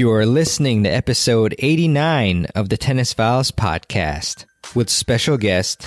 You're listening to episode 89 of the Tennis Files podcast with special guest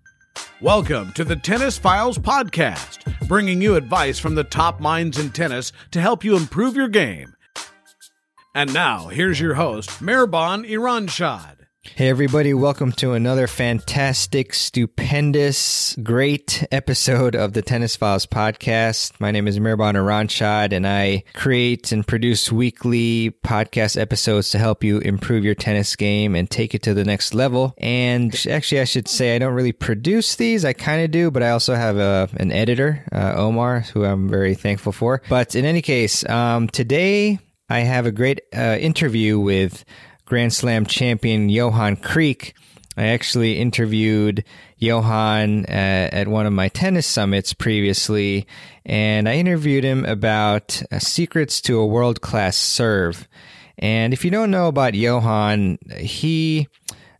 Welcome to the Tennis Files Podcast, bringing you advice from the top minds in tennis to help you improve your game. And now, here's your host, Mirban Iranshad. Hey, everybody, welcome to another fantastic, stupendous, great episode of the Tennis Files podcast. My name is Mirban Iranshad, and I create and produce weekly podcast episodes to help you improve your tennis game and take it to the next level. And actually, I should say I don't really produce these, I kind of do, but I also have a, an editor, uh, Omar, who I'm very thankful for. But in any case, um, today I have a great uh, interview with Grand Slam champion Johan Kriek. I actually interviewed Johan at, at, one of my tennis summits previously, and I interviewed him about uh, secrets to a world class serve. And if you don't know about Johan, he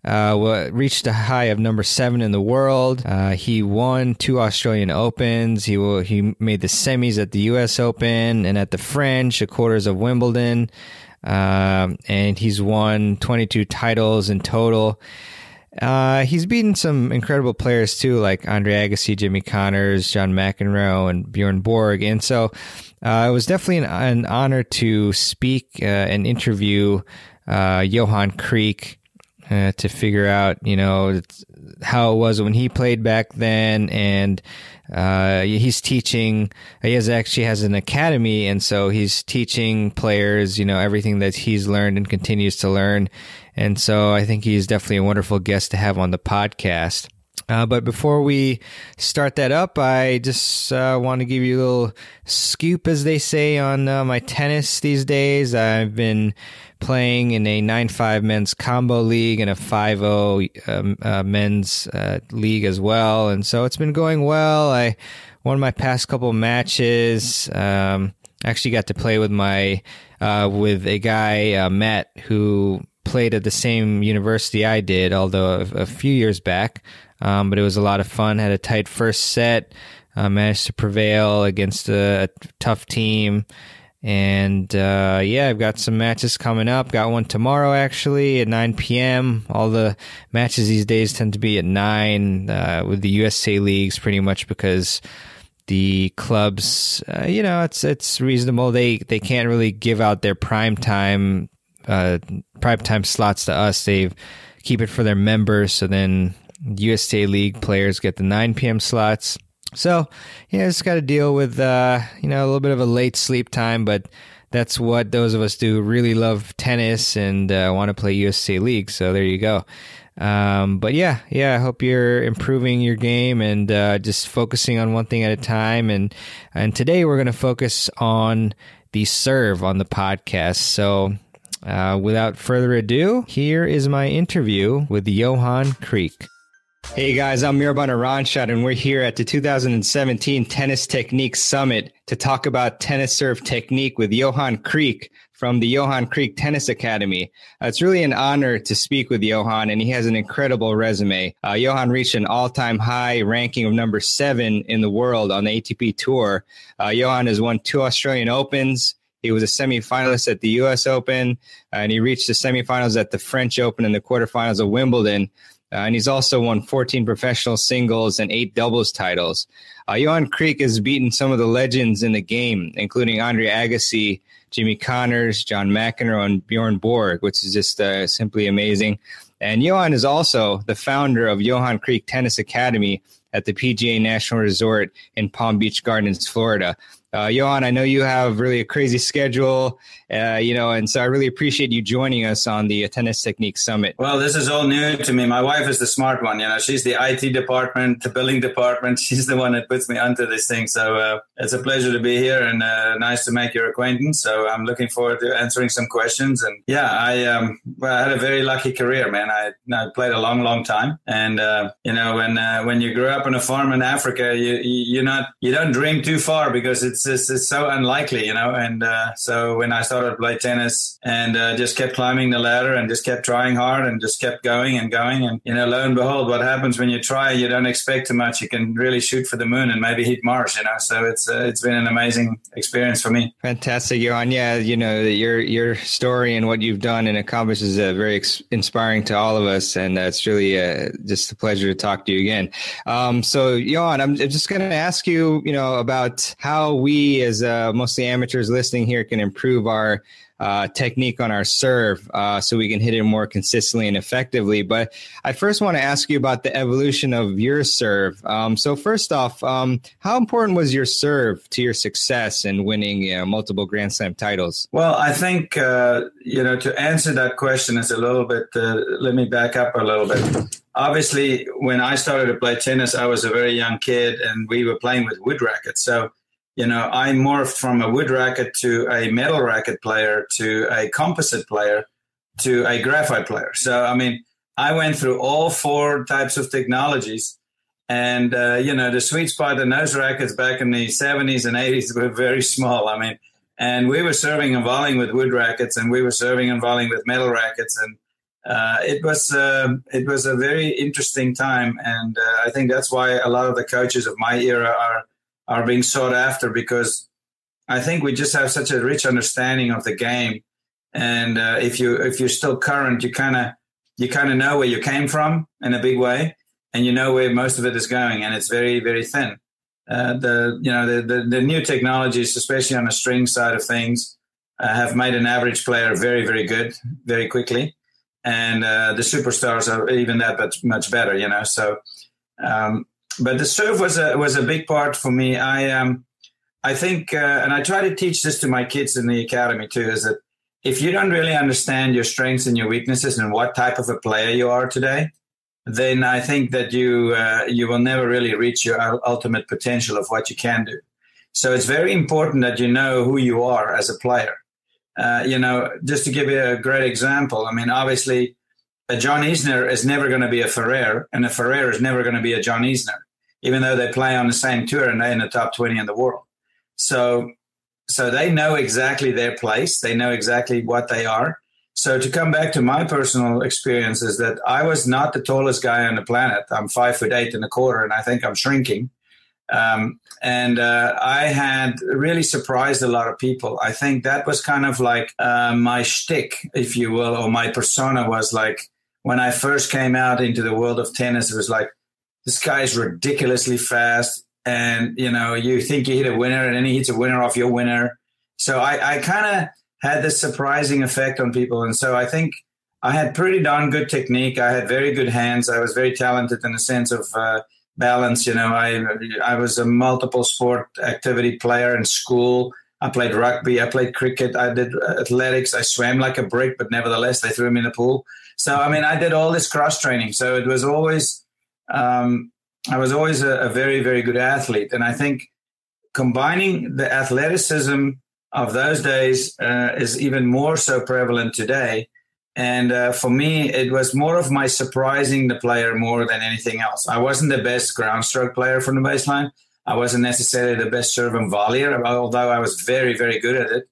uh, reached a high of number seven in the world. Uh, he won two Australian Opens. He will, he made the semis at the U.S. Open and at the French, the quarters of Wimbledon. Um, and he's won 22 titles in total. Uh, he's beaten some incredible players too, like Andre Agassi, Jimmy Connors, John McEnroe, and Bjorn Borg. And so uh, it was definitely an, an honor to speak uh, and interview uh, Johan Kriek uh, to figure out, you know, how it was when he played back then and uh, he's teaching. He has actually has an academy, and so he's teaching players, you know, everything that he's learned and continues to learn. And so I think he's definitely a wonderful guest to have on the podcast. Uh, but before we start that up, I just uh, want to give you a little scoop, as they say, on uh, my tennis these days. I've been playing in a 9-5 men's combo league and a 5-0 um, uh, men's uh, league as well. And so it's been going well. I won my past couple matches. Um, actually got to play with my uh, with a guy Matt who played at the same university I did, although a, a few years back. Um, but it was a lot of fun. Had a tight first set. Uh, managed to prevail against a, a tough team. And uh, yeah, I've got some matches coming up. Got one tomorrow actually at 9 p.m. All the matches these days tend to be at 9 uh, with the USTA leagues, pretty much because the clubs, uh, you know, it's it's reasonable. They they can't really give out their prime time uh, prime time slots to us. They keep it for their members, so then USTA League players get the 9 p.m. slots. So, yeah, just got to deal with, uh, you know, a little bit of a late sleep time, but that's what those of us do. Really love tennis and uh, want to play USTA League. So there you go. Um, but yeah, yeah, I hope you're improving your game and uh, just focusing on one thing at a time. And and today we're going to focus on the serve on the podcast. So uh, without further ado, here is my interview with Johan Kriek. Hey guys, I'm Mirban Iranshad, and we're here at the 2017 Tennis Technique Summit to talk about tennis serve technique with Johan Kriek from the Johan Kriek Tennis Academy. Uh, it's really an honor to speak with Johan, and he has an incredible resume. Uh, Johan reached an all time high ranking of number seven in the world on the ATP Tour. Uh, Johan has won two Australian Opens. He was a semifinalist at the U.S. Open, and he reached the semifinals at the French Open and the quarterfinals of Wimbledon. Uh, and he's also won 14 professional singles and eight doubles titles. Uh, Johan Kriek has beaten some of the legends in the game, including Andre Agassi, Jimmy Connors, John McEnroe, and Bjorn Borg, which is just uh, simply amazing. And Johan is also the founder of Johan Kriek Tennis Academy at the PGA National Resort in Palm Beach Gardens, Florida. Uh, Johan, I know you have really a crazy schedule, uh, you know, and so I really appreciate you joining us on the Tennis Technique Summit. Well, this is all new to me. My wife is the smart one. You know, she's the IT department, the billing department. She's the one that puts me onto this thing. So uh, it's a pleasure to be here and uh, nice to make your acquaintance. So I'm looking forward to answering some questions. And yeah, I, um, well, I had a very lucky career, man. I, I played a long, long time. And, uh, you know, when, uh, when you grow up on a farm in Africa, you, you, you're not, you don't dream too far because it's it's, it's so unlikely, you know. And uh, so when I started to play tennis and uh, just kept climbing the ladder and just kept trying hard and just kept going and going, and you know, lo and behold, what happens when you try, you don't expect too much. You can really shoot for the moon and maybe hit Mars, you know. So it's uh, it's been an amazing experience for me. Fantastic, Johan. Yeah, you know your your story and what you've done and accomplished is uh, very ex- inspiring to all of us, and uh, it's really uh, just a pleasure to talk to you again. Um, so, Johan, I'm just going to ask you, you know, about how we as uh, mostly amateurs listening here can improve our uh, technique on our serve uh, so we can hit it more consistently and effectively. But I first want to ask you about the evolution of your serve. Um, so, first off, um, how important was your serve to your success in winning you know, multiple Grand Slam titles? Well, I think, uh, you know, to answer that question is a little bit, uh, let me back up a little bit. Obviously, when I started to play tennis, I was a very young kid and we were playing with wood rackets. So, you know, I morphed from a wood racket to a metal racket player to a composite player to a graphite player. So, I mean, I went through all four types of technologies. And, uh, you know, the sweet spot in those rackets back in the 70s and 80s were very small. I mean, and we were serving and volleying with wood rackets and we were serving and volleying with metal rackets. And uh, it was uh, it was a very interesting time. And uh, I think that's why a lot of the coaches of my era are are being sought after because I think we just have such a rich understanding of the game, and uh, if you if you're still current, you kind of you kind of know where you came from in a big way, and you know where most of it is going, and it's very very thin. Uh, the you know the, the, the new technologies, especially on the string side of things, uh, have made an average player very very good very quickly, and uh, the superstars are even that much much better. You know, so um, but the serve was a was a big part for me. I um I think, uh, and I try to teach this to my kids in the academy too, is that if you don't really understand your strengths and your weaknesses and what type of a player you are today, then I think that you uh, you will never really reach your ultimate potential of what you can do. So it's very important that you know who you are as a player. Uh, you know, just to give you a great example, I mean, obviously, a John Isner is never going to be a Ferrer, and a Ferrer is never going to be a John Isner, even though they play on the same tour and they're in the top 20 in the world. So, so they know exactly their place. They know exactly what they are. So to come back to my personal experience is that I was not the tallest guy on the planet. I'm five foot eight and a quarter, and I think I'm shrinking. Um, and uh, I had really surprised a lot of people. I think that was kind of like uh, my shtick, if you will, or my persona was like when I first came out into the world of tennis, it was like, this guy's ridiculously fast. And, you know, you think you hit a winner and then he hits a winner off your winner. So I, I kind of had this surprising effect on people. And so I think I had pretty darn good technique. I had very good hands. I was very talented in the sense of uh, balance. You know, I, I was a multiple sport activity player in school. I played rugby. I played cricket. I did athletics. I swam like a brick, but nevertheless, they threw me in the pool. So, I mean, I did all this cross training. So it was always, um, I was always a, a, very, very good athlete. And I think combining the athleticism of those days uh, is even more so prevalent today. And uh, for me, it was more of my surprising the player more than anything else. I wasn't the best ground stroke player from the baseline. I wasn't necessarily the best serve and volleyer, although I was very, very good at it.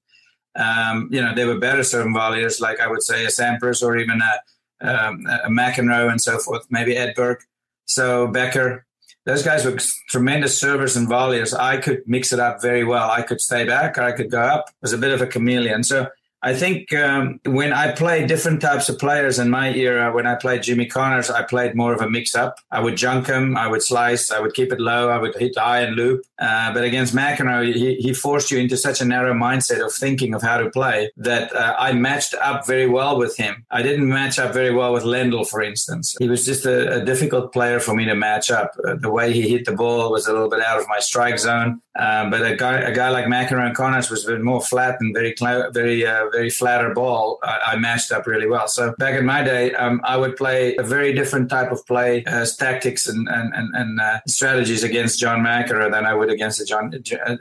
Um, you know, there were better serve and volleyers, like I would say a Sampras or even a, um, McEnroe and so forth, maybe Edberg. So Becker, those guys were tremendous servers and volleyers. I could mix it up very well. I could stay back or I could go up. I was a bit of a chameleon. So I think um, when I played different types of players in my era, when I played Jimmy Connors, I played more of a mix up. I would junk him, I would slice, I would keep it low, I would hit high and loop. Uh, but against McEnroe, he, he, forced you into such a narrow mindset of thinking of how to play that uh, I matched up very well with him. I didn't match up very well with Lendl, for instance. He was just a, a difficult player for me to match up. Uh, the way he hit the ball was a little bit out of my strike zone. Um, but a guy, a guy like McEnroe and Connors was more flat and very, very, uh, very flatter ball. I, I, matched up really well. So back in my day, um, I would play a very different type of play, as tactics and and and, and uh, strategies against John McEnroe than I would against a John uh,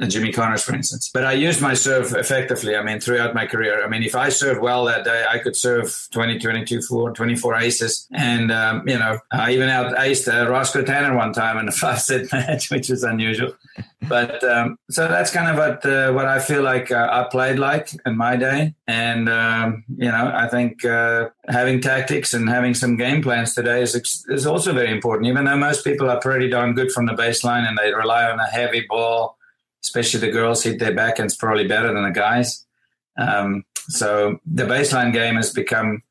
uh, Jimmy Connors, for instance. But I used my serve effectively. I mean, throughout my career. I mean, if I served well that day, I could serve 20, 22, 4, 24 aces, and um, you know, I even out aced uh, Roscoe Tanner one time in a five set match, which was unusual but um, so that's kind of what uh, what I feel like uh, I played like in my day, and um, you know I think uh, having tactics and having some game plans today is is also very important. Even though most people are pretty darn good from the baseline and they rely on a heavy ball, especially the girls hit their backhands probably better than the guys. Um, so the baseline game has become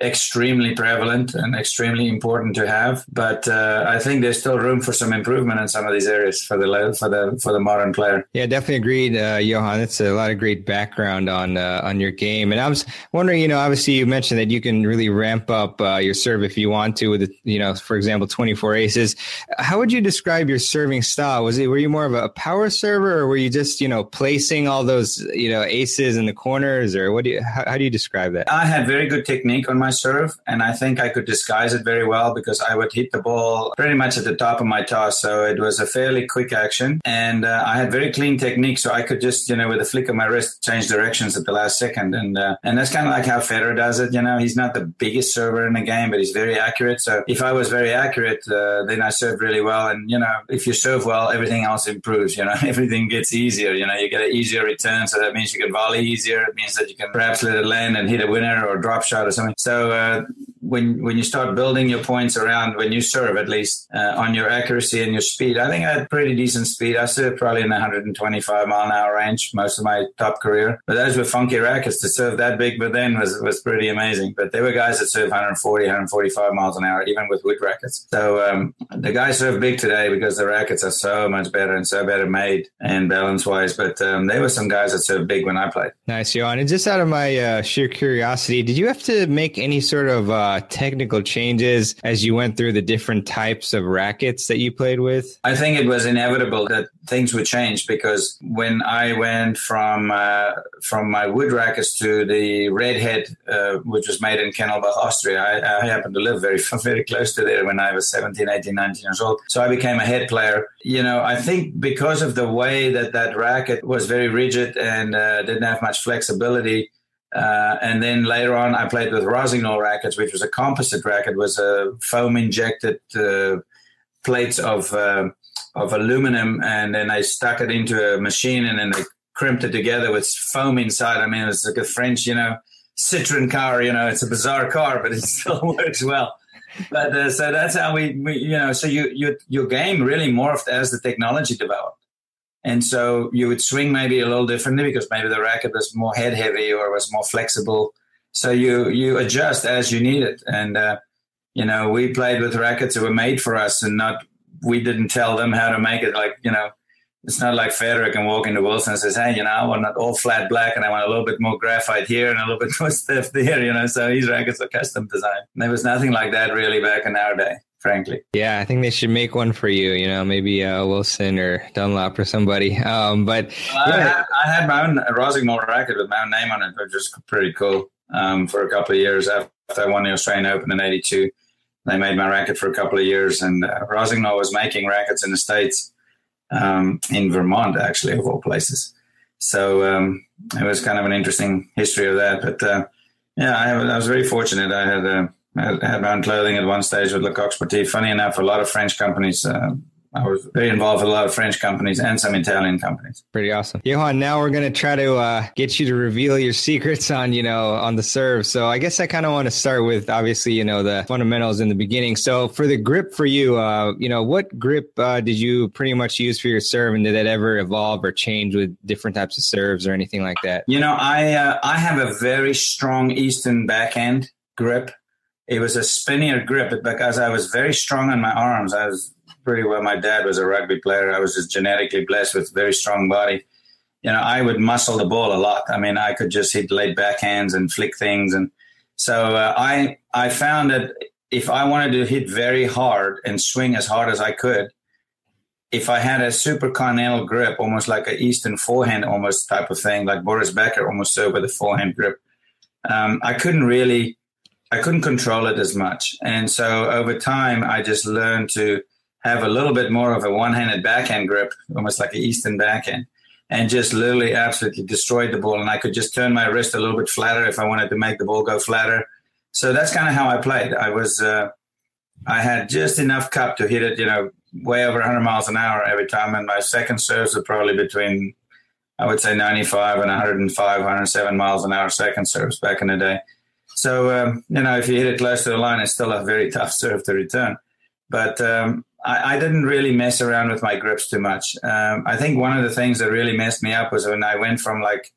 extremely prevalent and extremely important to have. But uh, I think there's still room for some improvement in some of these areas for the for the for the modern player. Yeah, definitely agreed, uh, Johan. That's a lot of great background on uh, on your game. And I was wondering, you know, obviously you mentioned that you can really ramp up uh, your serve if you want to with, you know, for example, 24 aces. How would you describe your serving style? Was it were you more of a power server, or were you just you know placing all those you know aces in the corners, or what do you how, how do you describe that? I had very good technique on my my serve, and I think I could disguise it very well because I would hit the ball pretty much at the top of my toss. So it was a fairly quick action, and uh, I had very clean technique, so I could just you know with a flick of my wrist change directions at the last second, and uh, and that's kind of like how Federer does it. You know, he's not the biggest server in the game, but he's very accurate. So if I was very accurate, uh, then I served really well, and you know if you serve well, everything else improves. You know, everything gets easier. You know, you get an easier return, so that means you can volley easier. It means that you can perhaps let it land and hit a winner or drop shot or something. So so uh, when when you start building your points around when you serve, at least uh, on your accuracy and your speed, I think I had pretty decent speed. I served probably in the 125 mile an hour range most of my top career. But those were funky rackets to serve that big, but then was was pretty amazing. But there were guys that served 140, 145 miles an hour, even with wood rackets. So um, the guys serve big today because the rackets are so much better and so better made and balance wise. But um, there were some guys that served big when I played. Nice, Johan. And just out of my uh, sheer curiosity, did you have to make any any sort of uh, technical changes as you went through the different types of rackets that you played with? I think it was inevitable that things would change because when I went from uh, from my wood rackets to the redhead, uh, which was made in Kennelbach, Austria, I, I, happened to live very very close to there when I was 17, 18, 19 years old. So I became a head player. You know, I think because of the way that that racket was very rigid and uh, didn't have much flexibility, uh, and then later on, I played with Rossignol rackets, which was a composite racket, was a foam injected uh, plates of uh, of aluminum, and then I stuck it into a machine, and then they crimped it together with foam inside. I mean, it was like a French, you know, Citroen car. You know, it's a bizarre car, but it still works well. But uh, so that's how we, we, you know, so you, you your game really morphed as the technology developed. And so you would swing maybe a little differently because maybe the racket was more head heavy or was more flexible. So you you adjust as you need it. And uh, you know, we played with rackets that were made for us, and not we didn't tell them how to make it. Like you know, it's not like Federer can walk into Wilson and says, "Hey, you know, I want it all flat black, and I want a little bit more graphite here and a little bit more stiff there." You know, so these rackets are custom designed. There was nothing like that really back in our day frankly. Yeah, I think they should make one for you. You know, maybe uh, Wilson or Dunlop or somebody. Um, but yeah. I, had, I, had, my own Rossignol racket with my own name on it, which was pretty cool. Um, for a couple of years after I won the Australian Open in '82, they made my racket for a couple of years, and uh, Rossignol was making rackets in the states, um, in Vermont, actually, of all places. So um, it was kind of an interesting history of that. But uh, yeah, I, I, was very fortunate. I had uh, I had my own clothing at one stage with Le Coq Sportif. Funny enough, a lot of French companies uh, I was very involved with a lot of French companies and some Italian companies. Pretty awesome. Johan, now we're going to try to uh, get you to reveal your secrets on, you know, on the serve. So I guess I kind of want to start with obviously, you know, the fundamentals in the beginning. So for the grip for you, uh, you know, what grip uh, did you pretty much use for your serve and did that ever evolve or change with different types of serves or anything like that? You know, I, uh, I have a very strong Eastern backhand grip. It was a spinnier grip, because I was very strong in my arms, I was pretty well. My dad was a rugby player. I was just genetically blessed with a very strong body. You know, I would muscle the ball a lot. I mean, I could just hit late backhands and flick things, and so uh, I I found that if I wanted to hit very hard and swing as hard as I could, if I had a super continental grip, almost like an Eastern forehand, almost type of thing, like Boris Becker almost so with a forehand grip, um, I couldn't really, I couldn't control it as much. And so over time, I just learned to have a little bit more of a one-handed backhand grip, almost like an Eastern backhand, and just literally absolutely destroyed the ball. And I could just turn my wrist a little bit flatter if I wanted to make the ball go flatter. So that's kind of how I played. I was, uh, I had just enough cup to hit it, you know, way over 100 miles an hour every time, and my second serves are probably between, I would say, 95 and 105, 107 miles an hour second serves back in the day. So um, you know, if you hit it close to the line, it's still a very tough serve to return. But um, I, I, didn't really mess around with my grips too much. Um, I think one of the things that really messed me up was when I went from like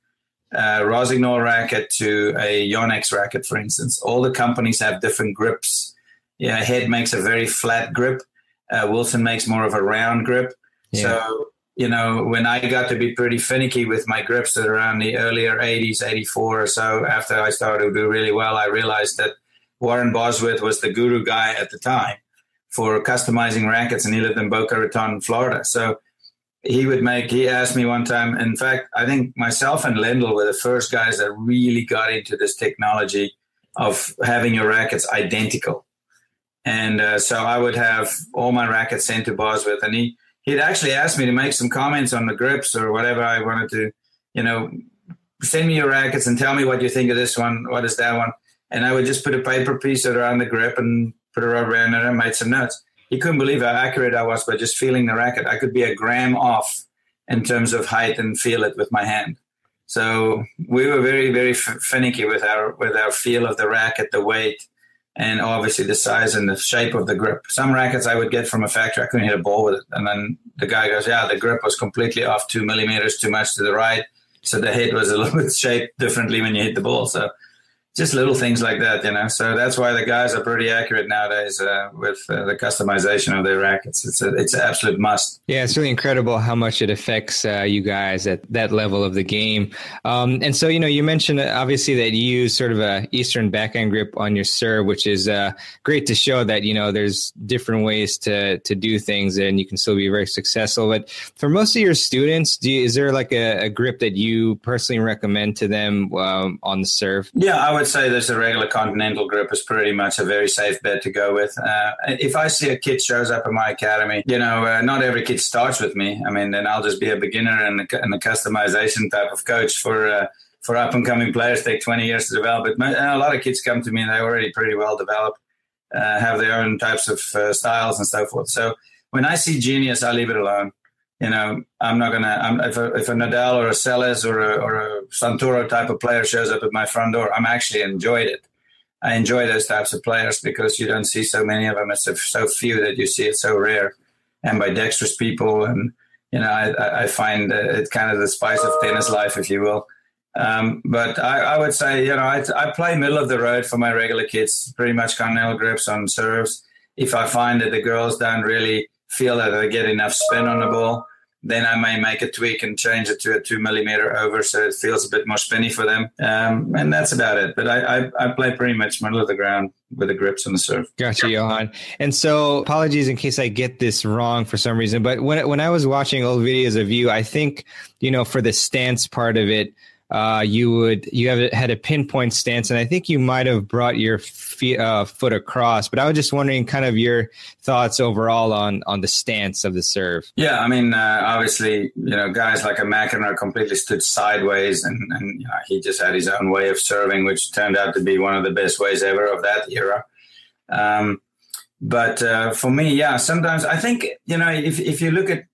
a Rossignol racket to a Yonex racket, for instance. All the companies have different grips. Yeah, Head makes a very flat grip. Uh, Wilson makes more of a round grip. Yeah. So you know, when I got to be pretty finicky with my grips at around the earlier 80s, 84 or so, after I started to do really well, I realized that Warren Bosworth was the guru guy at the time for customizing rackets, and he lived in Boca Raton, Florida. So he would make. He asked me one time. In fact, I think myself and Lendl were the first guys that really got into this technology of having your rackets identical. And uh, so I would have all my rackets sent to Bosworth, and he he'd actually asked me to make some comments on the grips or whatever I wanted to, you know, send me your rackets and tell me what you think of this one. What is that one? And I would just put a paper piece around the grip and put a rubber it and made some notes. He couldn't believe how accurate I was by just feeling the racket. I could be a gram off in terms of height and feel it with my hand. So we were very, very finicky with our with our feel of the racket, the weight, and obviously the size and the shape of the grip. Some rackets I would get from a factory, I couldn't hit a ball with it, and then the guy goes, "Yeah, the grip was completely off two millimeters too much to the right, so the head was a little bit shaped differently when you hit the ball." So just little things like that, you know. So that's why the guys are pretty accurate nowadays uh, with uh, the customization of their rackets. It's a, it's an absolute must. Yeah, it's really incredible how much it affects uh, you guys at that level of the game. Um, and so, you know, you mentioned uh, obviously that you use sort of a Eastern backhand grip on your serve, which is uh, great to show that you know there's different ways to to do things, and you can still be very successful. But for most of your students, do you, is there like a, a, grip that you personally recommend to them um, on the serve? Yeah, I would would say there's a regular continental grip is pretty much a very safe bet to go with. Uh, if I see a kid shows up in my academy, you know, uh, not every kid starts with me. I mean, then I'll just be a beginner and a, and a customization type of coach for. Uh, for up and coming players, take 20 years to develop it. And a lot of kids come to me and they're already pretty well developed, uh, have their own types of uh, styles and so forth. So when I see genius, I leave it alone you know, I'm not gonna. I'm, if a, if a Nadal or a Seles or a, or a Santoro type of player shows up at my front door, I'm actually enjoyed it. I enjoy those types of players because you don't see so many of them. It's so few that you see it so rare, and by dexterous people. And you know, I, I find it kind of the spice of tennis life, if you will. Um, but I, I, would say, you know, I, I, play middle of the road for my regular kids, pretty much continental grips on serves. If I find that the girls don't really feel that they get enough spin on the ball, then I may make a tweak and change it to a two millimeter over so it feels a bit more spinny for them. Um, and that's about it. But I, I, I, play pretty much middle of the ground with the grips on the serve. Gotcha, Johan. And so apologies in case I get this wrong for some reason, but when, when I was watching old videos of you, I think, you know, for the stance part of it, uh, you would you have had a pinpoint stance, and I think you might have brought your feet, uh, foot across. But I was just wondering, kind of your thoughts overall on on the stance of the serve. Yeah, I mean, uh, obviously, you know, guys like a McEnroe completely stood sideways, and and you know, he just had his own way of serving, which turned out to be one of the best ways ever of that era. Um, But uh, for me, yeah, sometimes I think you know if if you look at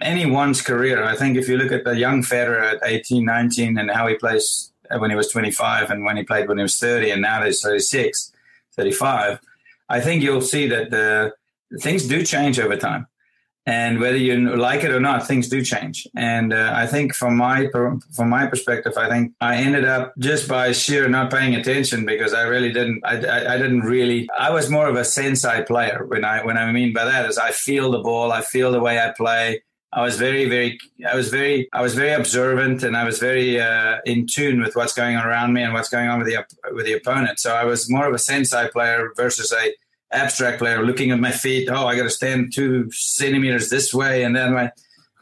anyone's career, I think if you look at the young Federer at 18, 19, and how he plays when he was 25, and when he played when he was 30, and now he's 36, 35, I think you'll see that the things do change over time and whether you like it or not, things do change. And uh, I think from my from my perspective, I think I ended up just by sheer not paying attention because I really didn't. I, I, I, didn't really. I was more of a sensei player. When I when I mean by that is I feel the ball, I feel the way I play. I was very, very, I was very, I was very observant, and I was very uh, in tune with what's going on around me and what's going on with the with the opponent. So I was more of a sensei player versus a abstract player looking at my feet. Oh, I got to stand two centimeters this way and then my.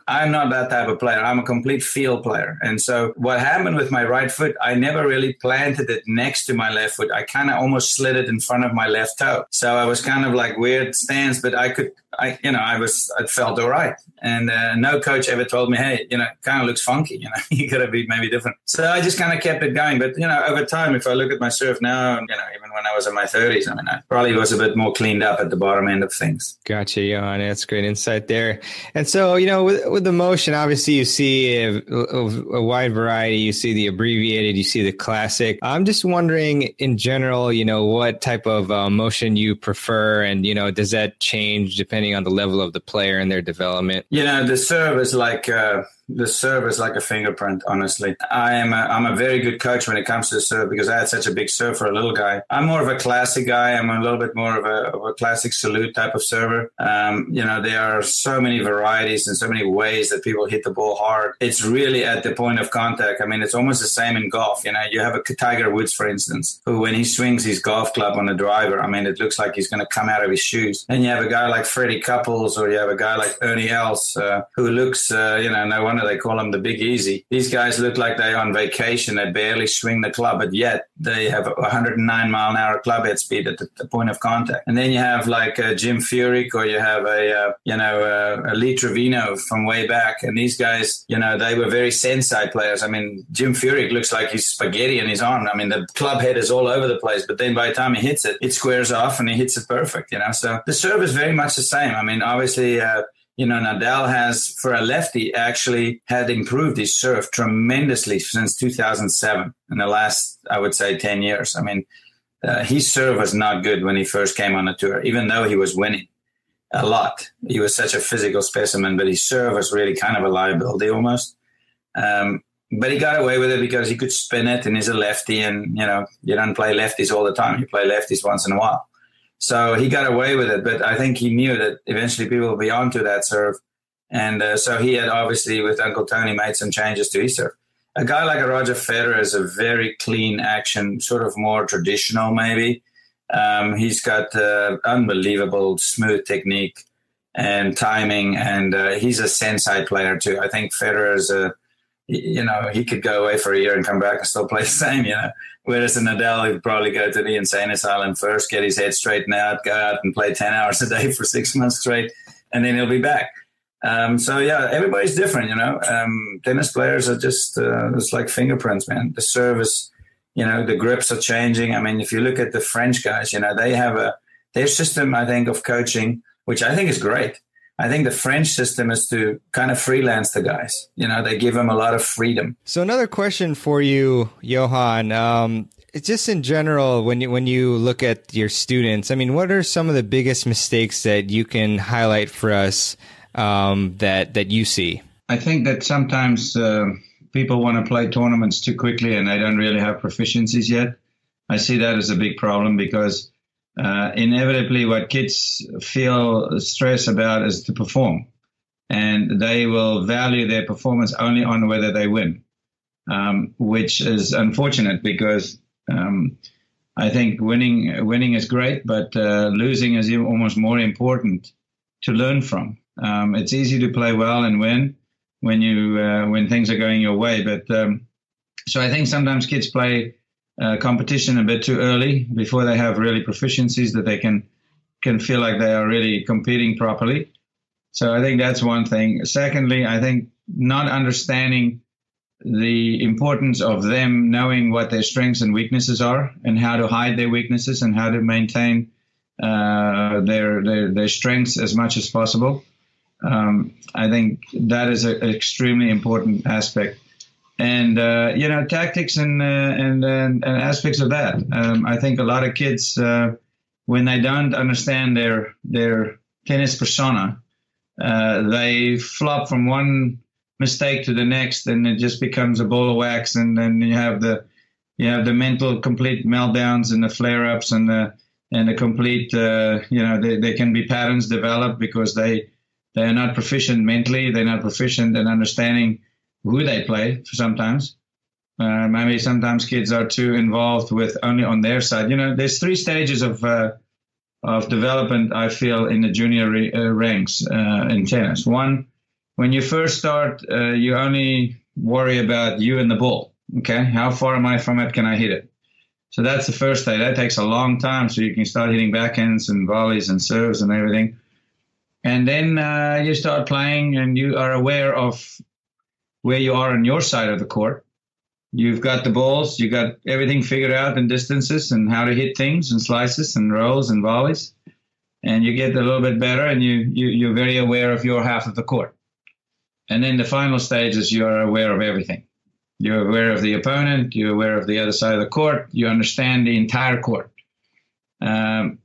I'm not that type of player. I'm a complete feel player. And so what happened with my right foot, I never really planted it next to my left foot. I kind of almost slid it in front of my left toe. So I was kind of like weird stance, but I could, I, you know, I was, I felt all right. And uh, no coach ever told me, hey, you know, kind of looks funky, you know, you got to be maybe different. So I just kind of kept it going. But, you know, over time, if I look at my surf now, you know, even when I was in my 30s, I mean, I probably was a bit more cleaned up at the bottom end of things. Gotcha, Johan. That's great insight there. And so, you know, with, with the motion, obviously you see a, a, a wide variety. You see the abbreviated, you see the classic. I'm just wondering in general, you know, what type of uh, motion you prefer and, you know, does that change depending on the level of the player and their development? You know, the serve is like uh, the serve is like a fingerprint. Honestly, I am a, I'm a very good coach when it comes to the serve because I had such a big serve for a little guy. I'm more of a classic guy. I'm a little bit more of a, of a classic salute type of server. Um, you know, there are so many varieties and so many ways that people hit the ball hard. It's really at the point of contact. I mean, it's almost the same in golf. You know, you have a Tiger Woods, for instance, who when he swings his golf club on the driver, I mean, it looks like he's going to come out of his shoes. And you have a guy like Freddie Couples, or you have a guy like Ernie Els, uh, who looks, uh, you know, no they call him the Big Easy. These guys look like they're on vacation. They barely swing the club, but yet they have 109 mile an hour club head speed at the, the point of contact. And then you have like uh, Jim Furyk, or you have a, uh, you know, uh, a Lee Trevino from way back. And these guys, you know, they were very sensei players. I mean, Jim Furyk looks like he's spaghetti in his arm. I mean, the club head is all over the place, but then by the time he hits it, it squares off and he hits it perfect, you know. So the serve is very much the same. I mean, obviously, uh, you know, Nadal has, for a lefty, actually had improved his serve tremendously since 2007 in the last, I would say, 10 years. I mean, uh, his serve was not good when he first came on the tour, even though he was winning a lot. He was such a physical specimen, but his serve was really kind of a liability almost. Um, but he got away with it because he could spin it and he's a lefty and, you know, you don't play lefties all the time. You play lefties once in a while. So he got away with it, but I think he knew that eventually people will be onto that serve. And uh, so he had obviously, with Uncle Tony, made some changes to his serve. A guy like a Roger Federer is a very clean action, sort of more traditional, maybe. Um, he's got uh, unbelievable smooth technique and timing, and uh, he's a sensei player too. I think Federer is a you know, he could go away for a year and come back and still play the same, you know. Whereas in Nadal, he'd probably go to the insane asylum first, get his head straightened out, go out and play 10 hours a day for six months straight, and then he'll be back. Um, so, yeah, everybody's different, you know. Um, tennis players are just, uh, it's like fingerprints, man. The service, you know, the grips are changing. I mean, if you look at the French guys, you know, they have a, their system, I think, of coaching, which I think is great I think the French system is to kind of freelance the guys. You know, they give them a lot of freedom. So another question for you, Johan. Um, just in general, when you when you look at your students, I mean, what are some of the biggest mistakes that you can highlight for us um, that that you see? I think that sometimes uh, people want to play tournaments too quickly and they don't really have proficiencies yet. I see that as a big problem because uh, inevitably what kids feel stress about is to perform. And they will value their performance only on whether they win um, which is unfortunate because um, I think winning winning is great but uh, losing is almost more important to learn from. Um, it's easy to play well and win when you uh, when things are going your way but um, so I think sometimes kids play uh, competition a bit too early before they have really proficiencies that they can can feel like they are really competing properly. So I think that's one thing. Secondly, I think not understanding the importance of them knowing what their strengths and weaknesses are and how to hide their weaknesses and how to maintain uh, their, their their strengths as much as possible. Um, I think that is an extremely important aspect, and uh, you know tactics and, uh, and, and and aspects of that. Um, I think a lot of kids uh, when they don't understand their their tennis persona, uh, they flop from one mistake to the next, and it just becomes a ball of wax, and then you have the you have the mental complete meltdowns and the flare ups and the and the complete uh, you know they, they can be patterns developed because they they are not proficient mentally they're not proficient in understanding who they play sometimes uh, maybe sometimes kids are too involved with only on their side you know there's three stages of uh, of development I feel in the junior re- uh, ranks uh, in tennis one when you first start uh, you only worry about you and the ball Okay, how far am I from it? Can I hit it? So that's the first day. That takes a long time, so you can start hitting backhands and volleys and serves and everything. And then uh, you start playing, and you are aware of where you are on your side of the court. You've got the balls, you've got everything figured out in distances and how to hit things and slices and rolls and volleys. And you get a little bit better, and you, you you're very aware of your half of the court. And then the final stage is you are aware of everything. You're aware of the opponent. You're aware of the other side of the court. You understand the entire court. Um,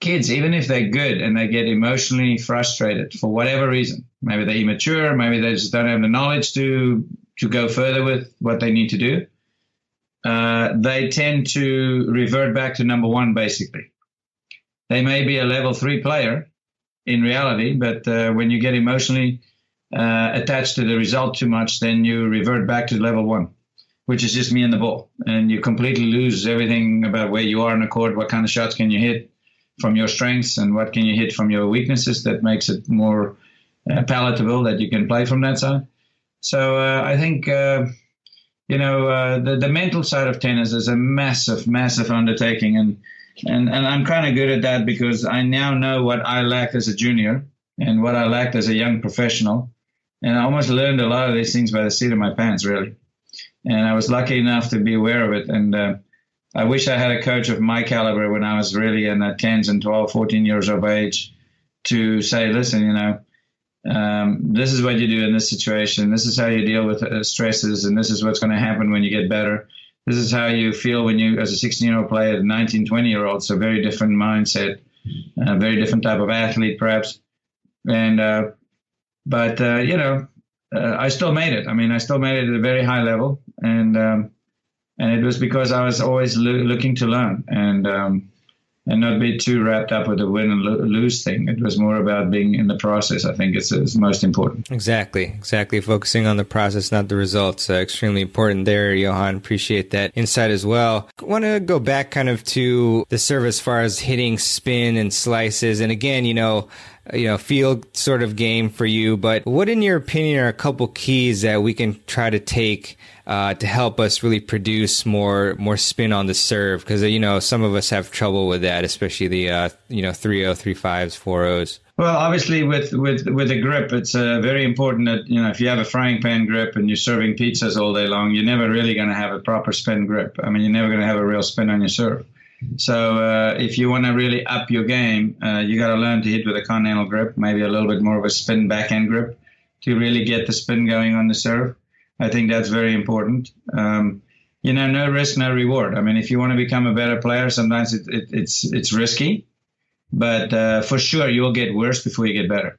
kids, even if they're good and they get emotionally frustrated for whatever reason, maybe they're immature, maybe they just don't have the knowledge to to go further with what they need to do. Uh, they tend to revert back to number one, basically. They may be a level three player in reality, but uh, when you get emotionally uh, attached to the result too much, then you revert back to level one, which is just me and the ball. And you completely lose everything about where you are in the court, what kind of shots can you hit from your strengths, and what can you hit from your weaknesses that makes it more uh, palatable that you can play from that side. So uh, I think. Uh, you know, uh, the, the mental side of tennis is a massive, massive undertaking. And, and, and I'm kind of good at that because I now know what I lacked as a junior and what I lacked as a young professional and I almost learned a lot of these things by the seat of my pants, really. And I was lucky enough to be aware of it. And uh, I wish I had a coach of my caliber when I was really in the 10s and 12, 14 years of age to say, listen, you know, um, this is what you do in this situation. This is how you deal with uh, stresses, and this is what's going to happen when you get better. This is how you feel when you, as a 16 year old, player, a 19, 20 year old. So, very different mindset, a very different type of athlete, perhaps. And uh, but uh, you know, uh, I still made it. I mean, I still made it at a very high level, and um, and it was because I was always lo- looking to learn and um, and not be too wrapped up with the win and lo- lose thing. It was more about being in the process. I think it's, it's most important. Exactly, exactly. Focusing on the process, not the results. Uh, extremely important there, Johan. Appreciate that insight as well. Want to go back kind of to the serve as far as hitting spin and slices. And again, you know, you know, field sort of game for you. But what, in your opinion, are a couple keys that we can try to take uh, to help us really produce more more spin on the serve? Because you know, some of us have trouble with that, especially the uh, you know three o, three fives, four O's. Well, obviously, with with with a grip, it's uh, very important that you know if you have a frying pan grip and you're serving pizzas all day long, you're never really going to have a proper spin grip. I mean, you're never going to have a real spin on your serve. So uh, if you want to really up your game, uh, you got to learn to hit with a continental grip, maybe a little bit more of a spin backhand grip to really get the spin going on the serve. I think that's very important. Um, you know, no risk, no reward. I mean, if you want to become a better player, sometimes it, it, it's it's risky, but uh, for sure you'll get worse before you get better.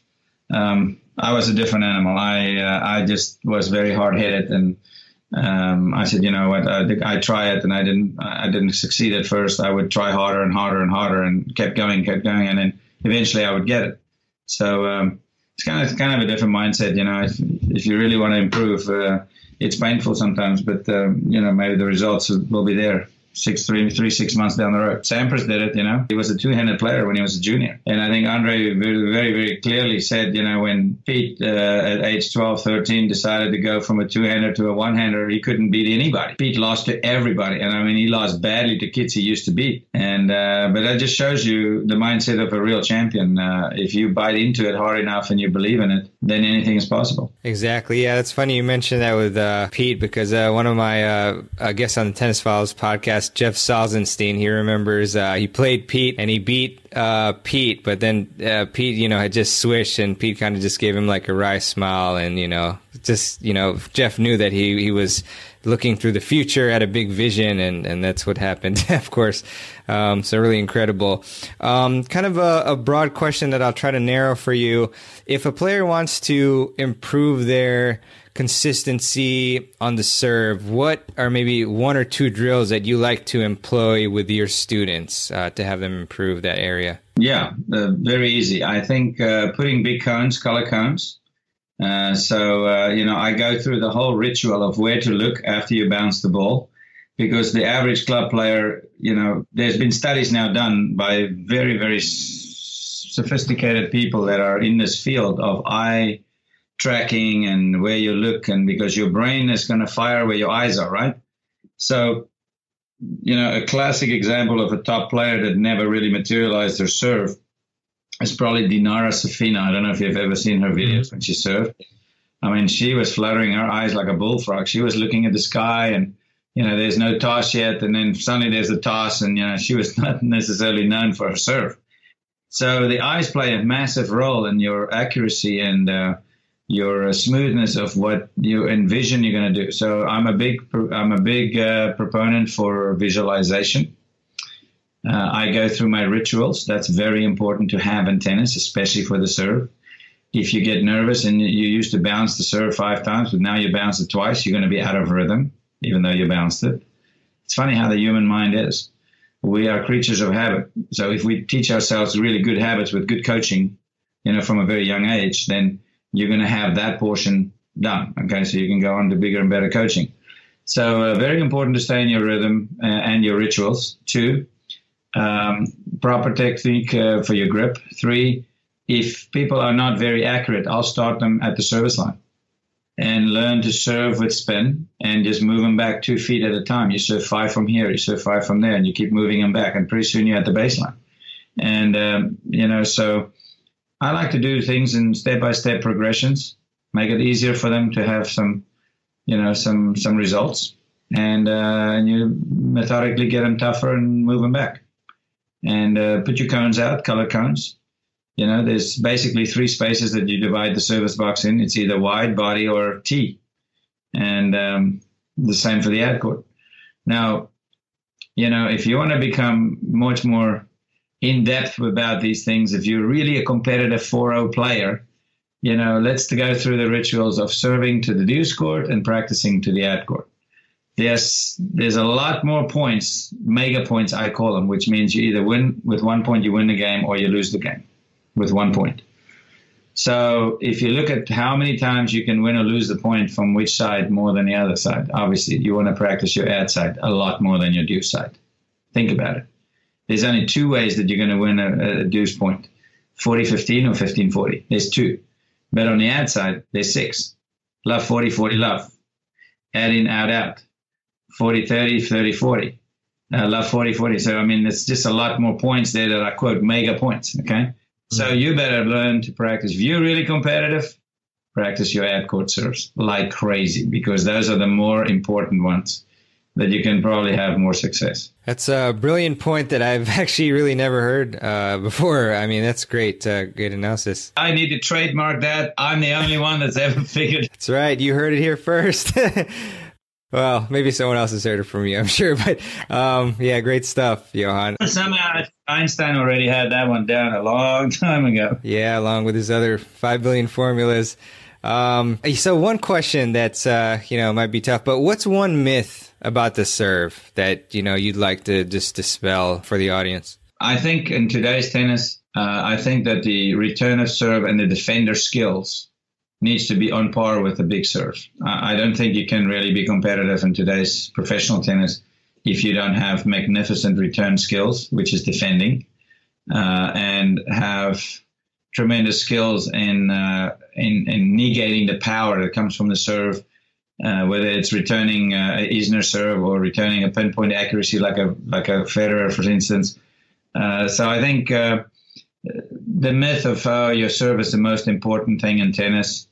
um, I was a different animal. I uh, I just was very hard headed, and um, I said, you know what, I, I try it, and I didn't I didn't succeed at first. I would try harder and harder and harder, and kept going, kept going, and then eventually I would get it. So um, it's kind of kind of a different mindset, you know. If if you really want to improve, uh, it's painful sometimes, but um, you know maybe the results will be there six, three, three, six months down the road. Sampras did it, you know. He was a two-handed player when he was a junior. And I think Andre very, very, clearly said, you know, when Pete uh, at age 12, 13 decided to go from a two-hander to a one-hander, he couldn't beat anybody. Pete lost to everybody. And I mean, he lost badly to kids he used to beat. And, uh, but that just shows you the mindset of a real champion. Uh, if you bite into it hard enough and you believe in it, then anything is possible. Exactly. Yeah, it's funny you mentioned that with uh, Pete because uh, one of my uh, guests on the Tennis Files podcast, Jeff Salzenstein, he remembers uh, he played Pete and he beat uh, Pete, but then uh, Pete, you know, had just switched and Pete kind of just gave him like a wry smile and, you know, just, you know, Jeff knew that he, he was looking through the future, at a big vision, and, and that's what happened, of course. Um, so really incredible. Um, kind of a, a, broad question that I'll try to narrow for you. If a player wants to improve their consistency on the serve, what are maybe one or two drills that you like to employ with your students uh, to have them improve that area? Yeah, uh, very easy. I think uh, putting big cones, color cones, uh, so, uh, you know, I go through the whole ritual of where to look after you bounce the ball because the average club player, you know, there's been studies now done by very, very sophisticated people that are in this field of eye tracking and where you look, and because your brain is going to fire where your eyes are, right? So, you know, a classic example of a top player that never really materialized their serve it's probably Dinara Safina. I don't know if you've ever seen her videos mm-hmm. when she served. I mean, she was fluttering her eyes like a bullfrog. She was looking at the sky and, you know, there's no toss yet. And then suddenly there's a toss and, you know, she was not necessarily known for her serve. So the eyes play a massive role in your accuracy and uh, your smoothness of what you envision you're going to do. So I'm a big, I'm a big uh, proponent for visualization. Uh, I go through my rituals. That's very important to have in tennis, especially for the serve. If you get nervous and you used to bounce the serve five times, but now you bounce it twice, you're going to be out of rhythm, even though you bounced it. It's funny how the human mind is. We are creatures of habit. So if we teach ourselves really good habits with good coaching, you know, from a very young age, then you're going to have that portion done. Okay, so you can go on to bigger and better coaching. So uh, very important to stay in your rhythm uh, and your rituals. Two, um, proper technique uh, for your grip. Three, if people are not very accurate, I'll start them at the service line and learn to serve with spin and just move them back two feet at a time. You serve five from here, you serve five from there, and you keep moving them back, and pretty soon you're at the baseline. And um, you know, so I like to do things in step-by-step progressions, make it easier for them to have some, you know, some some results, and uh, and you methodically get them tougher and move them back and uh, put your cones out, color cones. You know, there's basically three spaces that you divide the service box in. It's either wide, body, or T. And um, the same for the ad court. Now, you know, if you want to become much more in depth about these things, if you're really a competitive 4 0 player, you know, let's go through the rituals of serving to the deuce court and practicing to the ad court there's there's a lot more points, mega points I call them, which means you either win with one point, you win the game, or you lose the game with one point. So if you look at how many times you can win or lose the point from which side more than the other side, obviously you want to practice your ad side a lot more than your deuce side. Think about it. There's only two ways that you're going to win a, a deuce point 40 15 or 15 40. There's two. But on the ad side, there's six. Love 40 40 love. Add in, out, out. 40 30, 30 40. I love 40 40. So, I mean, it's just a lot more points there that I quote mega points. Okay. So, you better learn to practice. If you're really competitive, practice your ad court serves like crazy because those are the more important ones that you can probably have more success. That's a brilliant point that I've actually really never heard uh, before. I mean, that's great, uh, great analysis. I need to trademark that. I'm the only one that's ever figured. That's right. You heard it here first. Well, maybe someone else has heard it from you, I'm sure. But um, yeah, great stuff, Johan. Somehow Einstein already had that one down a long time ago. Yeah, along with his other five billion formulas. Um, so one question that's uh, you know might be tough, but what's one myth about the serve that you know you'd like to just dispel for the audience? I think in today's tennis, uh, I think that the return of serve and the defender skills needs to be on par with the big serve. I don't think you can really be competitive in today's professional tennis if you don't have magnificent return skills, which is defending, uh, and have tremendous skills in, uh, in, in negating the power that comes from the serve. Uh, whether it's returning uh, a Isner serve or returning a pinpoint accuracy like a like a Federer, for instance. Uh, so I think uh, the myth of your serve is the most important thing in tennis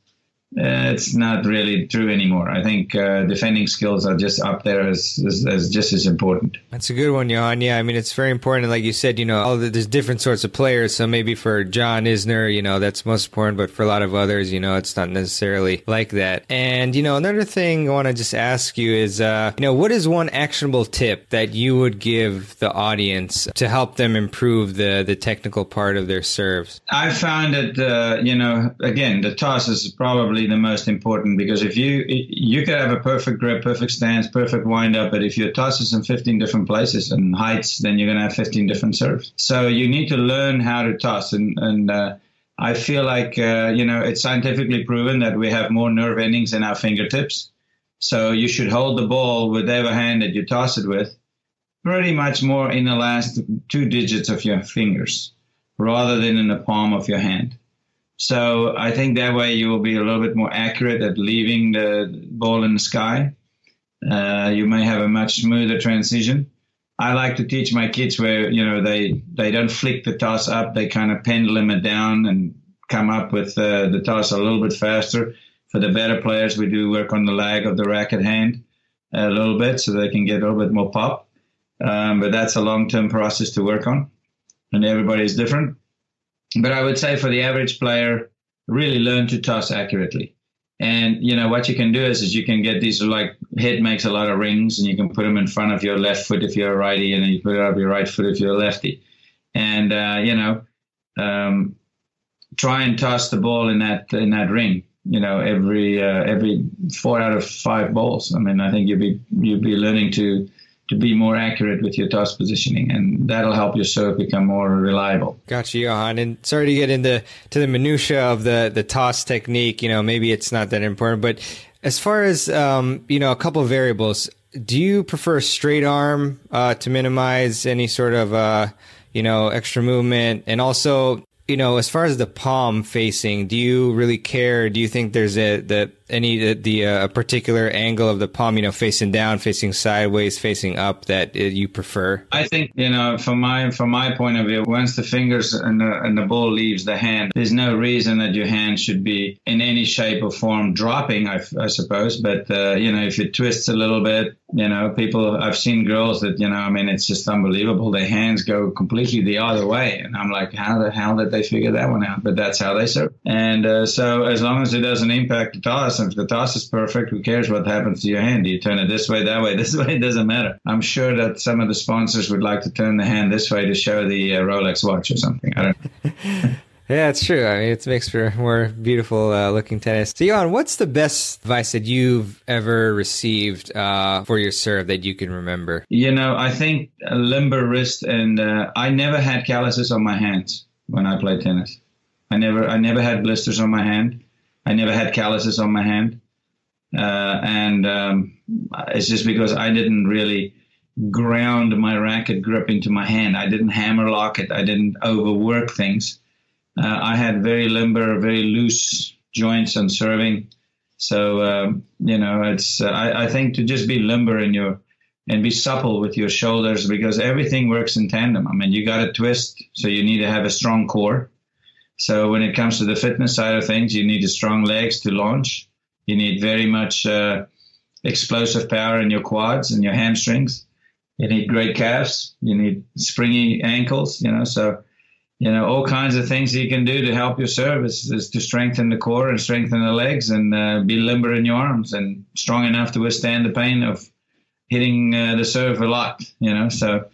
uh, it's not really true anymore. I think uh, defending skills are just up there as, as, as, just as important. That's a good one, Johan. Yeah, I mean, it's very important. And Like you said, you know, all the, there's different sorts of players. So maybe for John Isner, you know, that's most important. But for a lot of others, you know, it's not necessarily like that. And, you know, another thing I want to just ask you is, uh, you know, what is one actionable tip that you would give the audience to help them improve the, the technical part of their serves? I found that, uh, you know, again, the toss is probably probably the most important because if you you could have a perfect grip, perfect stance, perfect wind up, but if your toss is in 15 different places and heights, then you're going to have 15 different serves. So you need to learn how to toss, and and uh, I feel like uh, you know it's scientifically proven that we have more nerve endings in our fingertips. So you should hold the ball with whatever hand that you toss it with, pretty much more in the last two digits of your fingers, rather than in the palm of your hand. So I think that way you will be a little bit more accurate at leaving the ball in the sky. Uh, you may have a much smoother transition. I like to teach my kids where you know they they don't flick the toss up; they kind of pendulum it down and come up with uh, the toss a little bit faster. For the better players, we do work on the lag of the racket hand a little bit so they can get a little bit more pop. Um, but that's a long term process to work on, and everybody is different. But I would say for the average player, really learn to toss accurately. And you know what you can do is, is you can get these like head makes a lot of rings, and you can put them in front of your left foot if you're a righty, and then you put it up your right foot if you're a lefty. And uh, you know, um, try and toss the ball in that in that ring. You know, every uh, every four out of five balls. I mean, I think you'd be you'd be learning to to be more accurate with your toss positioning, and that'll help your serve become more reliable. Gotcha, Johan. And sorry to get into to the minutia of the the toss technique. You know, maybe it's not that important, but as far as um, you know, a couple of variables. Do you prefer straight arm uh, to minimize any sort of uh, you know extra movement, and also you know, as far as the palm facing, do you really care? Do you think there's a the any the, the uh, particular angle of the palm, you know, facing down, facing sideways, facing up that uh, you prefer? I think you know, from my from my point of view, once the fingers and the, and the ball leaves the hand, there's no reason that your hand should be in any shape or form dropping. I, I suppose, but uh, you know, if it twists a little bit, you know, people I've seen girls that you know, I mean, it's just unbelievable. Their hands go completely the other way, and I'm like, how the hell did they figure that one out? But that's how they serve. And uh, so, as long as it doesn't impact the toss if the toss is perfect, who cares what happens to your hand? Do you turn it this way, that way, this way? It doesn't matter. I'm sure that some of the sponsors would like to turn the hand this way to show the uh, Rolex watch or something. I don't. Yeah, it's true. I mean, it makes for more beautiful uh, looking tennis. So, Johan, what's the best advice that you've ever received uh, for your serve that you can remember? You know, I think limber wrist, and uh, I never had calluses on my hands when I played tennis. I never, I never had blisters on my hand. I never had calluses on my hand. Uh, and um, it's just because I didn't really ground my racket grip into my hand. I didn't hammer lock it. I didn't overwork things. Uh, I had very limber, very loose joints on serving. So um, you know, it's uh, I, I, think to just be limber in your and be supple with your shoulders because everything works in tandem. I mean, you got to twist, so you need to have a strong core. So when it comes to the fitness side of things, you need strong legs to launch. You need very much uh, explosive power in your quads and your hamstrings. You need great calves. You need springy ankles. You know, so you know all kinds of things you can do to help your service is to strengthen the core and strengthen the legs and uh, be limber in your arms and strong enough to withstand the pain of hitting uh, the serve a lot. You know, so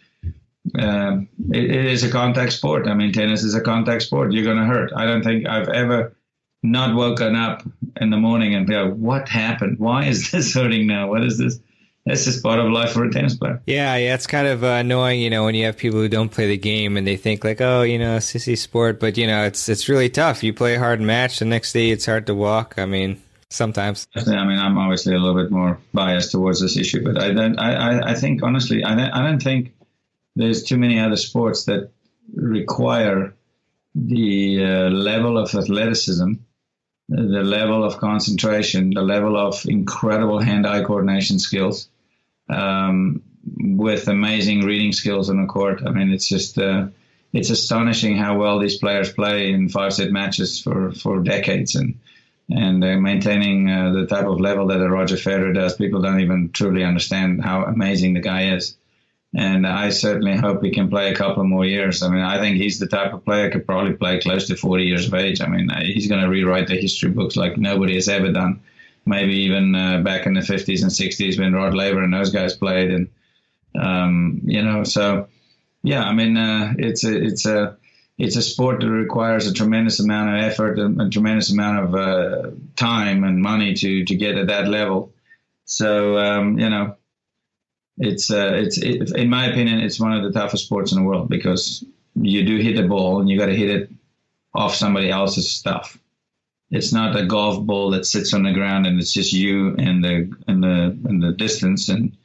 uh, it, it is a contact sport. I mean, tennis is a contact sport. You're going to hurt. I don't think I've ever not woken up in the morning and go, "What happened? Why is this hurting now? What is this?" This is part of life for a tennis player. Yeah, yeah, it's kind of uh, annoying, you know, when you have people who don't play the game and they think like, oh, you know, sissy sport, but you know, it's it's really tough. You play a hard match, the next day it's hard to walk. I mean, sometimes. I mean, I'm obviously a little bit more biased towards this issue, but I don't. I, I think honestly, I don't, I don't think there's too many other sports that require the uh, level of athleticism, the level of concentration, the level of incredible hand-eye coordination skills, um, with amazing reading skills on the court. I mean, it's just. Uh, it's astonishing how well these players play in five set matches for, for decades and and uh, maintaining the type of level that a Roger Federer does. People don't even truly understand how amazing the guy is. And I certainly hope he can play a couple more years. I mean, I think he's the type of player could probably play close to 40 years of age. I mean, uh, he's going to rewrite the history books like nobody has ever done. Maybe even uh, back in the 50s and 60s when Rod Laver and those guys played. And, um, you know, so yeah, I mean, uh, it's a it's a it's a sport that requires a tremendous amount of effort and a tremendous amount of uh, time and money to to get at that level. So um, you know, it's uh, it's it, in my opinion, it's one of the toughest sports in the world because you do hit the ball and you got to hit it off somebody else's stuff. It's not a golf ball that sits on the ground and it's just you and the and the and the distance and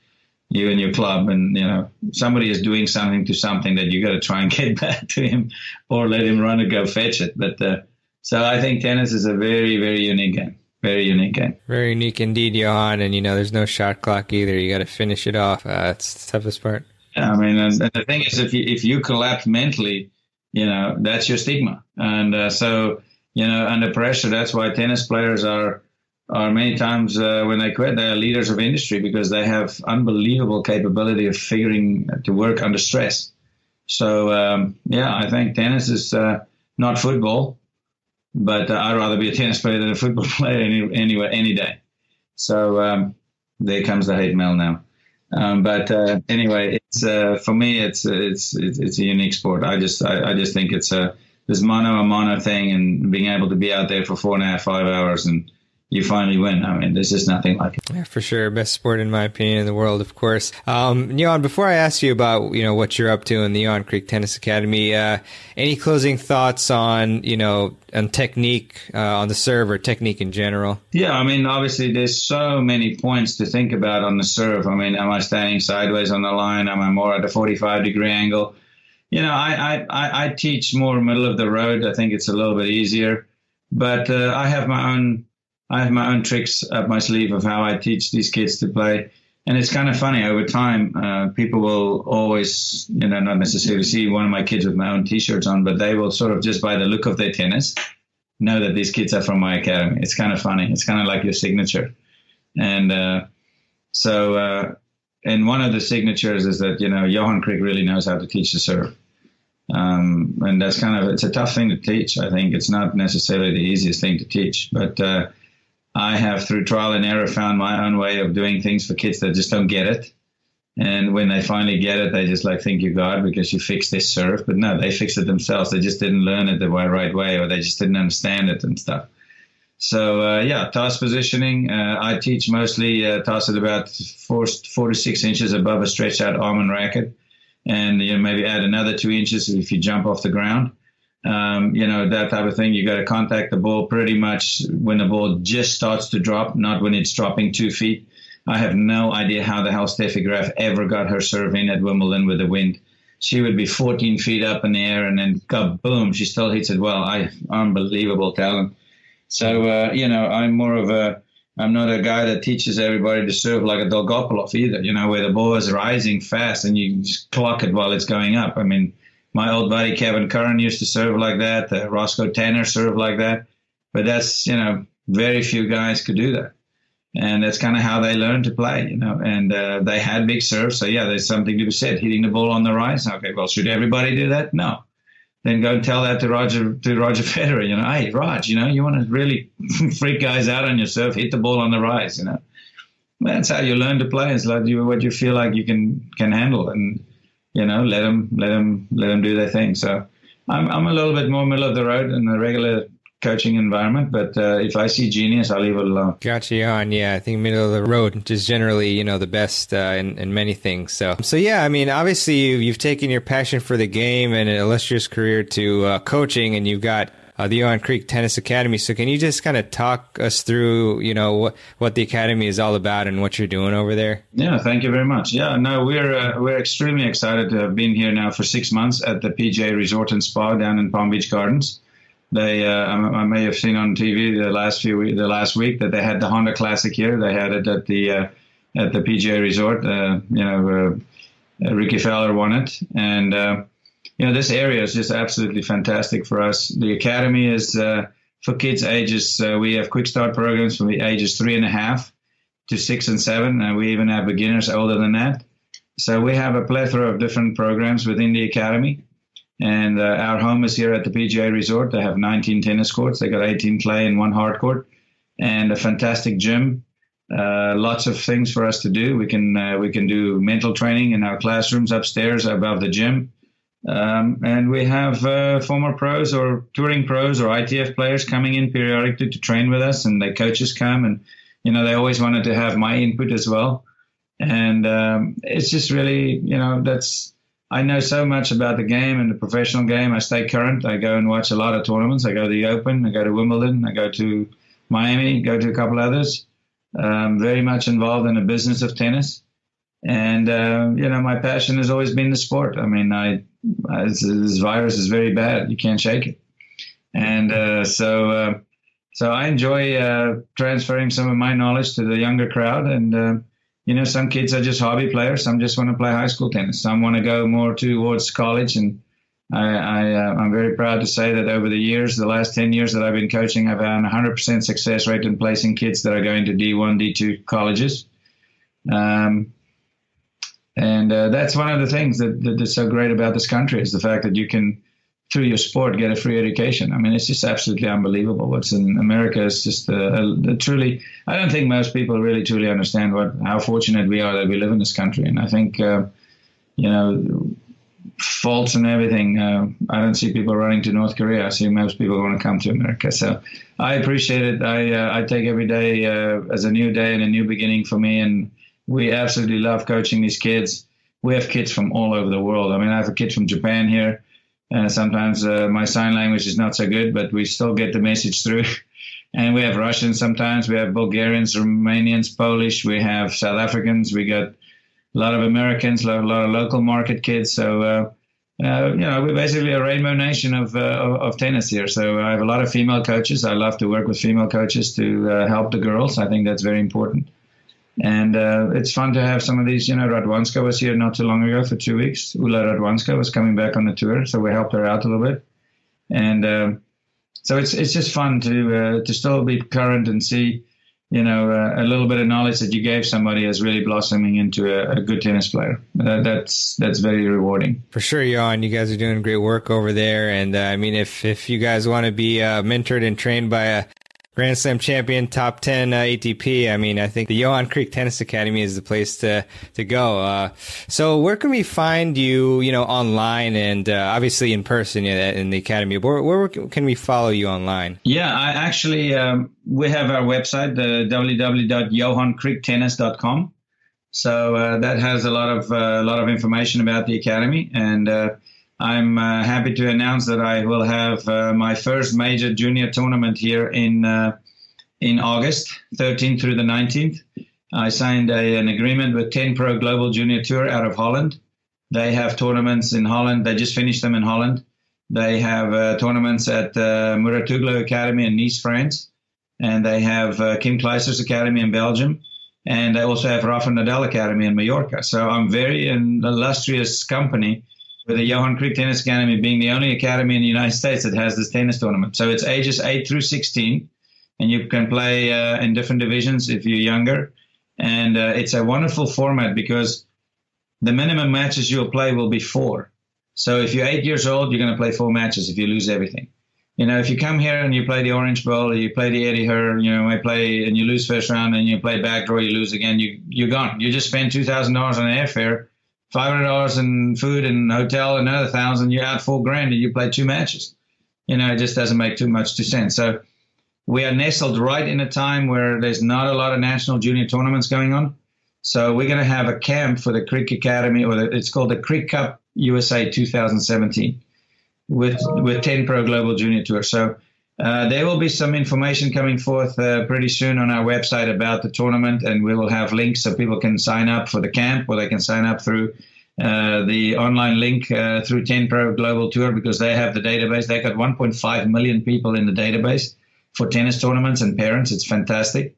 you and your club and you know somebody is doing something to something that you got to try and get back to him or let him run and go fetch it but uh, so i think tennis is a very very unique game very unique game very unique indeed johan and you know there's no shot clock either. You got to finish it off. Uh, that's the toughest part. Yeah, i mean and, and, the thing is if you if you collapse mentally you know that's your stigma. And uh, so you know under pressure that's why tennis players are are many times uh, when they quit, they are leaders of industry because they have unbelievable capability of figuring to work under stress. So um, yeah, I think tennis is uh, not football, but uh, I'd rather be a tennis player than a football player any, anywhere any day. So um, there comes the hate mail now. Um, but uh, anyway, it's uh, for me, it's, it's it's it's a unique sport. I just I, I just think it's a this mono a mono thing and being able to be out there for four and a half five hours and you finally win. I mean, there's just nothing like it. Yeah, for sure. Best sport in my opinion in the world, of course. Um, Johan, before I ask you about, you know, what you're up to in the Johan Kriek Tennis Academy, uh, any closing thoughts on, you know, on technique uh, on the serve or technique in general? Yeah, I mean, obviously there's so many points to think about on the serve. I mean, am I standing sideways on the line? Am I more at a 45 degree angle? You know, I, I, I teach more middle of the road. I think it's a little bit easier, but uh, I have my own I have my own tricks up my sleeve of how I teach these kids to play. And it's kind of funny over time. Uh, people will always, you know, not necessarily see one of my kids with my own T-shirts on, but they will sort of just by the look of their tennis know that these kids are from my academy. It's kind of funny. It's kind of like your signature. And uh, so, uh, and one of the signatures is that you know Johan Kriek really knows how to teach the serve. Um, and that's kind of it's a tough thing to teach. I think it's not necessarily the easiest thing to teach, but uh, I have, through trial and error, found my own way of doing things for kids that just don't get it. And when they finally get it, they just like, thank you, God, because you fixed this serve. But no, they fixed it themselves. They just didn't learn it the right way or they just didn't understand it and stuff. So, uh, yeah, toss positioning. Uh, I teach mostly uh, at about four, four to six inches above a stretched out arm and racket. And you know, maybe add another two inches if you jump off the ground um, you know, that type of thing. You got to contact the ball pretty much when the ball just starts to drop, not when it's dropping two feet. I have no idea how the hell Steffi Graf ever got her serve in at Wimbledon with the wind. She would be 14 feet up in the air and then boom, she still hits it well. I unbelievable talent. So uh, you know, I'm more of a I'm not a guy that teaches everybody to serve like a Dolgopolov either. You know, where the ball is rising fast and you just clock it while it's going up. I mean, my old buddy Kevin Curren used to serve like that. Uh, Roscoe Tanner served like that. But that's, you know, very few guys could do that. And that's kind of how they learned to play, you know. And uh, they had big serves. So, yeah, there's something to be said. Hitting the ball on the rise. Okay, well, should everybody do that? No. Then go tell that to Roger to Roger Federer. You know, hey, Raj, you know, you want to really freak guys out on your serve, hit the ball on the rise. You know, that's how you learn to play. It's like you, what you feel like you can can handle. And you know, let them let them let them do their thing. So I'm I'm a little bit more middle of the road in the regular coaching environment, but uh, if I see genius, I'll leave it alone. Gotcha on, yeah. I think middle of the road is generally, you know, the best uh, in, in many things. So, so yeah, I mean, obviously you, you've taken your passion for the game and an illustrious career to uh, coaching, and you've got uh, the Johan Kriek Tennis Academy. So can you just kind of talk us through, you know, what, what the academy is all about and what you're doing over there? Yeah, thank you very much. Yeah, no, we're uh, we're extremely excited to have been here now for six months at the PGA Resort and Spa down in Palm Beach Gardens. They, uh, I, may have seen on TV the last few the last week that they had the Honda Classic here. They had it at the uh, at the PGA Resort. Uh, you know, uh, Rickie Fowler won it, and uh, you know this area is just absolutely fantastic for us. The academy is uh, for kids ages. we have quick start programs from the ages three and a half to six and seven, and we even have beginners older than that. So we have a plethora of different programs within the academy. And uh, our home is here at the PGA Resort. They have 19 tennis courts. They got 18 clay and one hard court, and a fantastic gym. Uh, lots of things for us to do. We can uh, we can do mental training in our classrooms upstairs above the gym, um, and we have uh, former pros or touring pros or ITF players coming in periodically to train with us, and the coaches come, and you know they always wanted to have my input as well, and um, it's just really you know that's I know so much about the game and the professional game. I stay current. I go and watch a lot of tournaments. I go to the Open. I go to Wimbledon. I go to Miami. Go to a couple others. Um, very much involved in the business of tennis, and uh, you know my passion has always been the sport. I mean, I this, this virus is very bad. You can't shake it, and uh, so uh, so I enjoy uh, transferring some of my knowledge to the younger crowd and uh, you know, some kids are just hobby players. Some just want to play high school tennis. Some want to go more towards college. And I, I, uh, I'm very proud to say that over the years, the last 10 years that I've been coaching, I've had 100% success rate in placing kids that are going to D1, D2 colleges. Um, and uh, that's one of the things that, that is so great about this country is the fact that you can through your sport get a free education. I mean, it's just absolutely unbelievable. What's in America is just a, a, a truly. I don't think most people really truly understand what how fortunate we are that we live in this country. And I think, uh, you know, faults and everything. Uh, I don't see people running to North Korea. I see most people want to come to America. So I appreciate it. I uh, I take every day uh, as a new day and a new beginning for me. And we absolutely love coaching these kids. We have kids from all over the world. I mean, I have a kid from Japan here uh, sometimes uh, my sign language is not so good, but we still get the message through. and we have Russians sometimes. We have Bulgarians, Romanians, Polish. We have South Africans. We got a lot of Americans, a lot, of local market kids. So, uh, uh, you know, we're basically a rainbow nation of, uh, of tennis here. So I have a lot of female coaches. I love to work with female coaches to uh, help the girls. I think that's very important. And uh, it's fun to have some of these. You know, Radwanska was here not too long ago for two weeks. Ula Radwanska was coming back on the tour, so we helped her out a little bit. And uh, so it's it's just fun to uh, to still be current and see, you know, uh, a little bit of knowledge that you gave somebody is really blossoming into a, a good tennis player. that's that's very rewarding. For sure, Johan. You guys are doing great work over there. And uh, I mean, if if you guys want to be uh, mentored and trained by a Grand Slam champion, top 10 uh, ATP. I mean, I think the Johan Kriek Tennis Academy is the place to, to go. Uh, so where can we find you, you know, online and uh, obviously in person in the Academy? Where, where, can we follow you online? Yeah, I actually, um, we have our website, the www.johankriektennis.com. So uh, that has a lot of, uh, a lot of information about the Academy and, uh, I'm uh, happy to announce that I will have uh, my first major junior tournament here in uh, in August, 13th through the 19th. I signed a, an agreement with 10 Pro Global Junior Tour out of Holland. They have tournaments in Holland. They just finished them in Holland. They have uh, tournaments at uh, Mouratoglou Academy in Nice, France, and they have uh, Kim Clijsters Academy in Belgium, and they also have Rafa Nadal Academy in Mallorca. So I'm very an illustrious company with the Johan Kriek Tennis Academy being the only academy in the United States that has this tennis tournament. So it's ages 8 through 16, and you can play uh, in different divisions if you're younger. And uh, it's a wonderful format because the minimum matches you'll play will be four. So if you're eight years old, you're going to play four matches if you lose everything. You know, if you come here and you play the Orange Bowl, or you play the Eddie Herr, you know, I play and you lose first round and you play back draw, you lose again, you you're gone. You just spend two thousand dollars on airfare five hundred dollars in food and hotel, another thousand, you're out four grand, and you play two matches. You know, it just doesn't make too much to sense. So we are nestled right in a time where there's not a lot of national junior tournaments going on. So we're going to have a camp for the Kriek Academy, or the, it's called the Kriek Cup USA 2017, with with 10 Pro Global Junior Tour. So Uh, there will be some information coming forth uh, pretty soon on our website about the tournament, and we will have links so people can sign up for the camp or they can sign up through uh, the online link uh, through 10 Pro Global Tour because they have the database. They've got 1.5 million people in the database for tennis tournaments and parents. It's fantastic.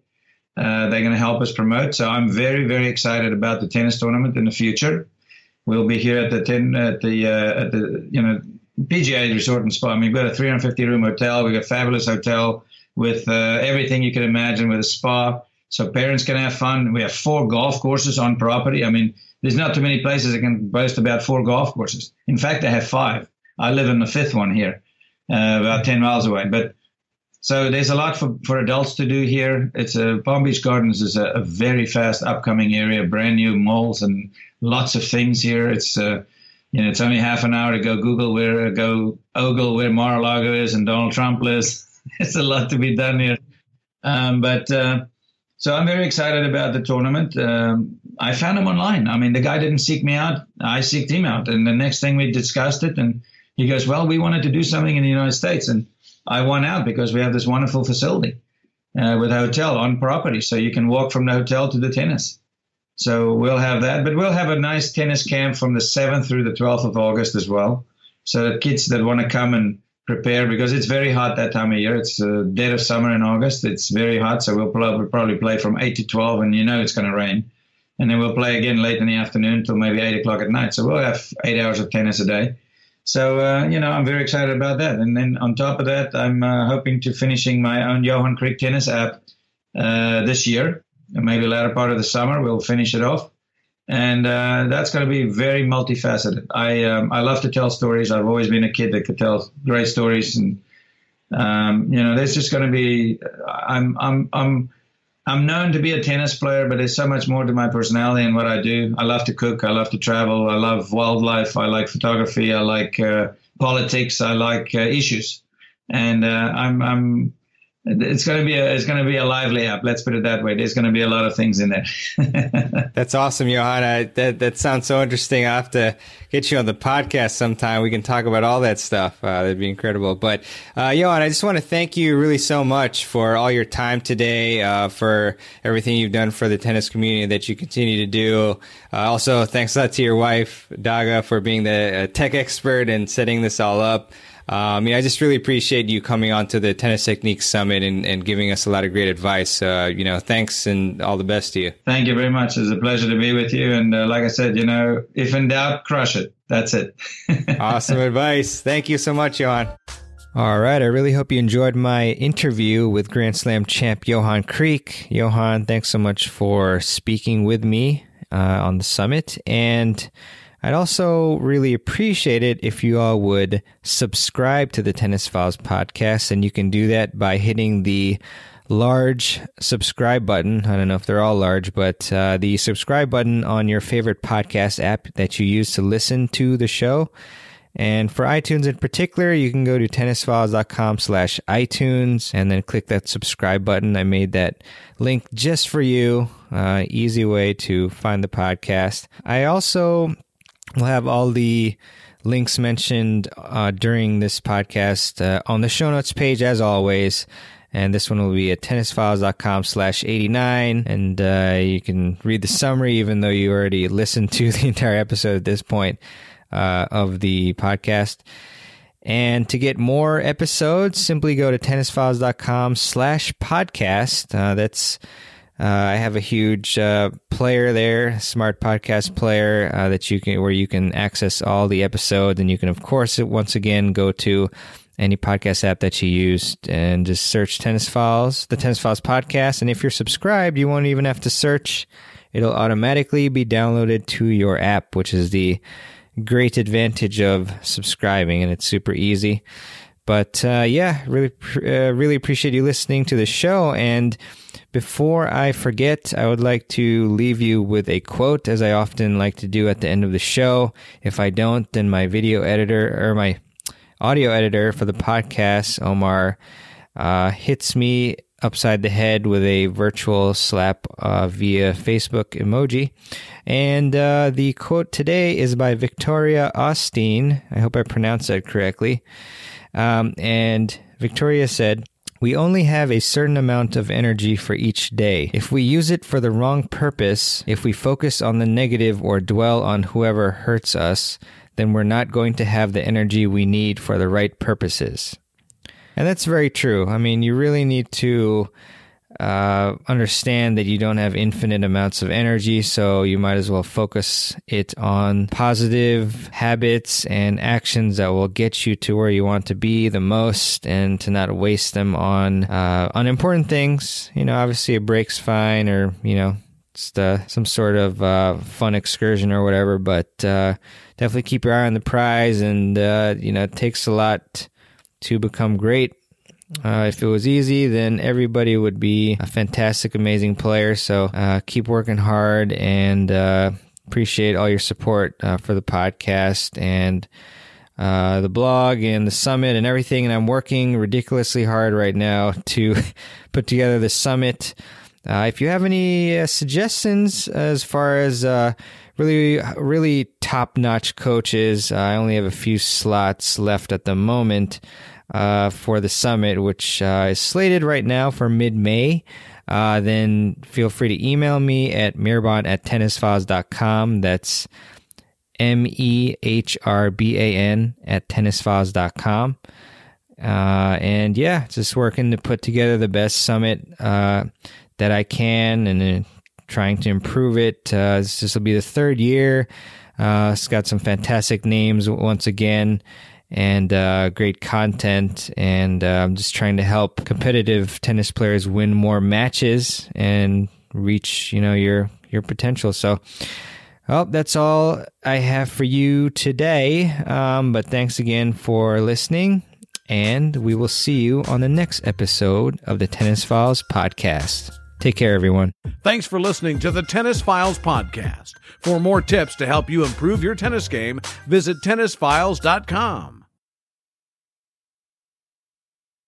Uh, they're going to help us promote. So I'm very, very excited about the tennis tournament in the future. We'll be here at the ten at the at the you know PGA Resort and Spa. I mean, we've got a 350 room hotel. We've got a fabulous hotel with uh, everything you can imagine with a spa. So parents can have fun. We have four golf courses on property. I mean, there's not too many places that can boast about four golf courses. In fact, I have five. I live in the fifth one here, uh, about 10 miles away. But so there's a lot for, for adults to do here. It's a Palm Beach Gardens is a, a very fast upcoming area, brand new malls and lots of things here. It's uh, you know it's only half an hour to go Google where go ogle where Mar-a-Lago is and Donald Trump lives. it's a lot to be done here, um, but. Uh, so I'm very excited about the tournament. Um, I found him online. I mean, the guy didn't seek me out. I seeked him out. And the next thing we discussed it, and he goes, "Well, we wanted to do something in the United States," and I won out because we have this wonderful facility uh, with a hotel on property, so you can walk from the hotel to the tennis. So we'll have that, but we'll have a nice tennis camp from the 7th through the 12th of August as well. So that kids that want to come and prepare because it's very hot that time of year. It's dead of summer in August. It's very hot, so we'll probably, play from eight to twelve, and you know it's going to rain. And then we'll play again late in the afternoon till maybe eight o'clock at night. So we'll have eight hours of tennis a day. So uh, you know I'm very excited about that. And then on top of that, I'm uh, hoping to finishing my own Johan Kriek tennis app uh, this year. Maybe latter part of the summer we'll finish it off and uh, that's going to be very multifaceted. I um, I love to tell stories. I've always been a kid that could tell great stories, and um, you know, there's just going to be. I'm I'm I'm I'm known to be a tennis player, but there's so much more to my personality and what I do. I love to cook. I love to travel. I love wildlife. I like photography. I like uh, politics. I like uh, issues, and uh, I'm I'm it's going to be a it's going to be a lively app. Let's put it that way. There's going to be a lot of things in there. That's awesome, Johanna. That that sounds so interesting. I have to get you on the podcast sometime. We can talk about all that stuff. Uh, that'd be incredible. But uh, Johan, I just want to thank you really so much for all your time today, uh, for everything you've done for the tennis community that you continue to do. Uh, also, thanks a lot to your wife, Daga, for being the uh, tech expert and setting this all up. Uh, I mean, I just really appreciate you coming on to the Tennis Technique Summit and, and giving us a lot of great advice. Uh, you know, thanks and all the best to you. Thank you very much. It's a pleasure to be with you. And uh, like I said, you know, if in doubt, crush it. That's it. awesome advice. Thank you so much, Johan. All right. I really hope you enjoyed my interview with Grand Slam champ Johan Kriek. Johan, thanks so much for speaking with me uh, on the summit. And I'd also really appreciate it if you all would subscribe to the Tennis Files podcast, and you can do that by hitting the large subscribe button. I don't know if they're all large, but uh, the subscribe button on your favorite podcast app that you use to listen to the show. And for iTunes in particular, you can go to tennisfiles.com slash iTunes and then click that subscribe button. I made that link just for you. Uh, easy way to find the podcast. I also We'll have all the links mentioned uh, during this podcast uh, on the show notes page, as always. And this one will be at tennisfiles.com slash 89. And uh, you can read the summary, even though you already listened to the entire episode at this point uh, of the podcast. And to get more episodes, simply go to tennisfiles.com slash podcast. Uh, that's uh, I have a huge uh, player there, smart podcast player uh, that you can where you can access all the episodes, and you can of course once again go to any podcast app that you use and just search Tennis Files, the Tennis Files podcast. And if you're subscribed, you won't even have to search; it'll automatically be downloaded to your app, which is the great advantage of subscribing, and it's super easy. But uh, yeah, really, uh, really appreciate you listening to the show. And before I forget, I would like to leave you with a quote, as I often like to do at the end of the show. If I don't, then my video editor or my audio editor for the podcast, Omar, uh, hits me upside the head with a virtual slap uh, via Facebook emoji. And uh, the quote today is by Victoria Austin. I hope I pronounced that correctly. Um, and Victoria said, we only have a certain amount of energy for each day. If we use it for the wrong purpose, if we focus on the negative or dwell on whoever hurts us, then we're not going to have the energy we need for the right purposes. And that's very true. I mean, you really need to uh, understand that you don't have infinite amounts of energy, so you might as well focus it on positive habits and actions that will get you to where you want to be the most and to not waste them on uh, unimportant things. You know, obviously a break's fine or, you know, just uh, some sort of uh, fun excursion or whatever, but uh, definitely keep your eye on the prize and, uh, you know, it takes a lot to become great uh, if it was easy, then everybody would be a fantastic, amazing player. So uh, keep working hard and uh, appreciate all your support uh, for the podcast and uh, the blog and the summit and everything. And I'm working ridiculously hard right now to put together the summit. Uh, if you have any suggestions as far as really, really top notch coaches, I only have a few slots left at the moment uh, for the summit, which uh, is slated right now for mid May. Uh, then feel free to email me at mehrban at tennisfiles.com. That's M E H R B A N at tennisfiles.com. Uh, and yeah, just working to put together the best summit uh, that I can and uh, trying to improve it. Uh, this will be the third year. It's got some fantastic names once again and uh, great content. And uh, I'm just trying to help competitive tennis players win more matches and reach, you know, your your potential. So. Well, that's all I have for you today. Um, but thanks again for listening, and we will see you on the next episode of the Tennis Files podcast. Take care, everyone. Thanks for listening to the Tennis Files podcast. For more tips to help you improve your tennis game, visit tennisfiles.com.